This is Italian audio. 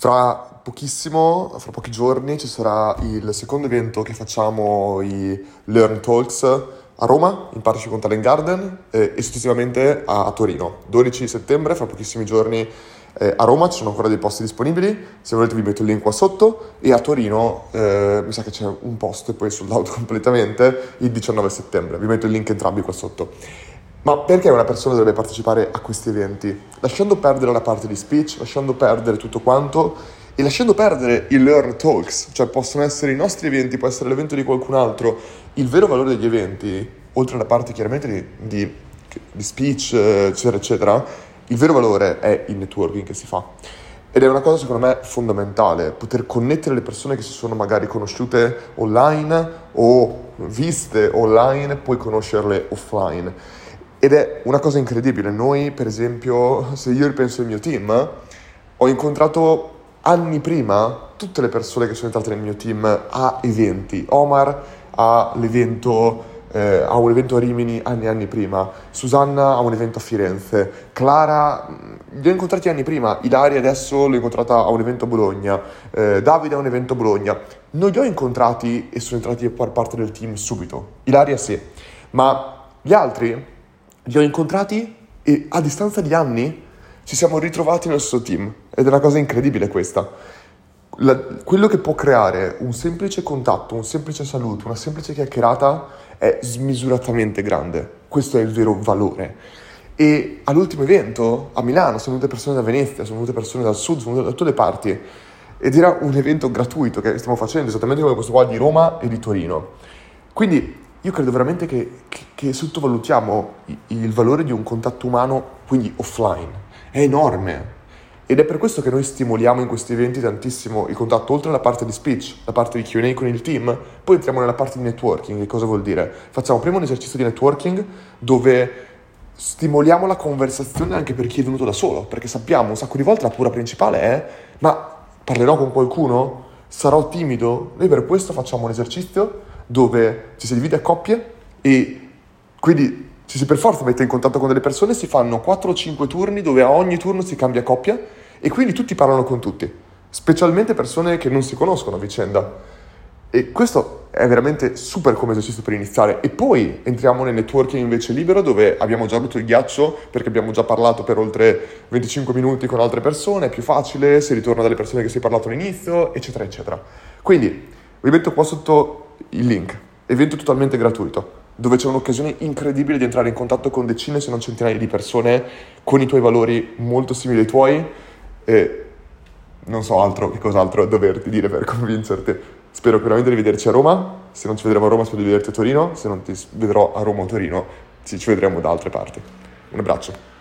Fra pochissimo, fra pochi giorni, ci sarà il secondo evento che facciamo, i Learn Talks a Roma, in partnership con Talent Garden, eh, e successivamente a Torino. 12 settembre, fra pochissimi giorni eh, a Roma ci sono ancora dei posti disponibili, se volete vi metto il link qua sotto, e a Torino eh, mi sa che c'è un posto e poi sold out completamente il 19 settembre, vi metto il link entrambi qua sotto. Ma perché una persona dovrebbe partecipare a questi eventi? Lasciando perdere la parte di speech, lasciando perdere tutto quanto e lasciando perdere i learn talks, cioè possono essere i nostri eventi, può essere l'evento di qualcun altro. Il vero valore degli eventi, oltre alla parte chiaramente di, di, di speech, eccetera, eccetera, il vero valore è il networking che si fa. Ed è una cosa secondo me fondamentale, poter connettere le persone che si sono magari conosciute online o viste online, poi conoscerle offline. Ed è una cosa incredibile. Noi, per esempio, se io ripenso al mio team, ho incontrato anni prima tutte le persone che sono entrate nel mio team a eventi. Omar ha l'evento eh, a un evento a Rimini anni e anni prima, Susanna a un evento a Firenze, Clara li ho incontrati anni prima, Ilaria adesso l'ho incontrata a un evento a Bologna, eh, Davide a un evento a Bologna. Non li ho incontrati e sono entrati a far parte del team subito. Ilaria sì, ma gli altri li ho incontrati e a distanza di anni ci siamo ritrovati nel suo team ed è una cosa incredibile questa. La, quello che può creare un semplice contatto, un semplice saluto, una semplice chiacchierata è smisuratamente grande. Questo è il vero valore. E all'ultimo evento a Milano sono venute persone da Venezia, sono venute persone dal sud, sono venute da tutte le parti. Ed era un evento gratuito che stiamo facendo esattamente come questo qua di Roma e di Torino. Quindi io credo veramente che, che, che sottovalutiamo il valore di un contatto umano, quindi offline. È enorme. Ed è per questo che noi stimoliamo in questi eventi tantissimo il contatto, oltre alla parte di speech, la parte di QA con il team, poi entriamo nella parte di networking. Che cosa vuol dire? Facciamo prima un esercizio di networking dove stimoliamo la conversazione anche per chi è venuto da solo, perché sappiamo un sacco di volte la pura principale è ma parlerò con qualcuno? Sarò timido? Noi per questo facciamo un esercizio dove ci si divide a coppie e quindi ci si per forza mette in contatto con delle persone, si fanno 4 o 5 turni dove a ogni turno si cambia coppia e quindi tutti parlano con tutti, specialmente persone che non si conoscono a vicenda. E questo è veramente super come esercizio per iniziare. E poi entriamo nel networking invece libero dove abbiamo già rotto il ghiaccio perché abbiamo già parlato per oltre 25 minuti con altre persone, è più facile, si ritorna dalle persone che si è parlato all'inizio, eccetera, eccetera. Quindi vi metto qua sotto il link, evento totalmente gratuito dove c'è un'occasione incredibile di entrare in contatto con decine se non centinaia di persone con i tuoi valori molto simili ai tuoi e non so altro che cos'altro doverti dire per convincerti. Spero veramente di vederci a Roma, se non ci vedremo a Roma spero di vederti a Torino, se non ti vedrò a Roma o Torino ci vedremo da altre parti. Un abbraccio.